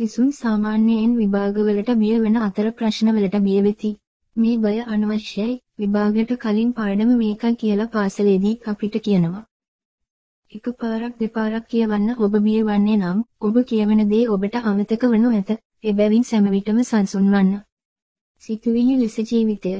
සිසුන් සාමාන්‍යයෙන් විභාගවලට බිය වෙන අතර ප්‍රශ්නවලට බිය වෙති. මේ බය අනවශ්‍යයි. විභාගයට කලින් පාඩම මේකයි කියලා පාසලේදී අපිට කියනවා. එකපාරක් දෙපාරක් කියවන්න ඔබ බිය වන්නේ නම් ඔබ කියවන දේ ඔබට අමතක වනු ඇත. එබැවින් සෑම විටම සංසුන් වන්න. සිතුවිලි ලෙස ජීවිතය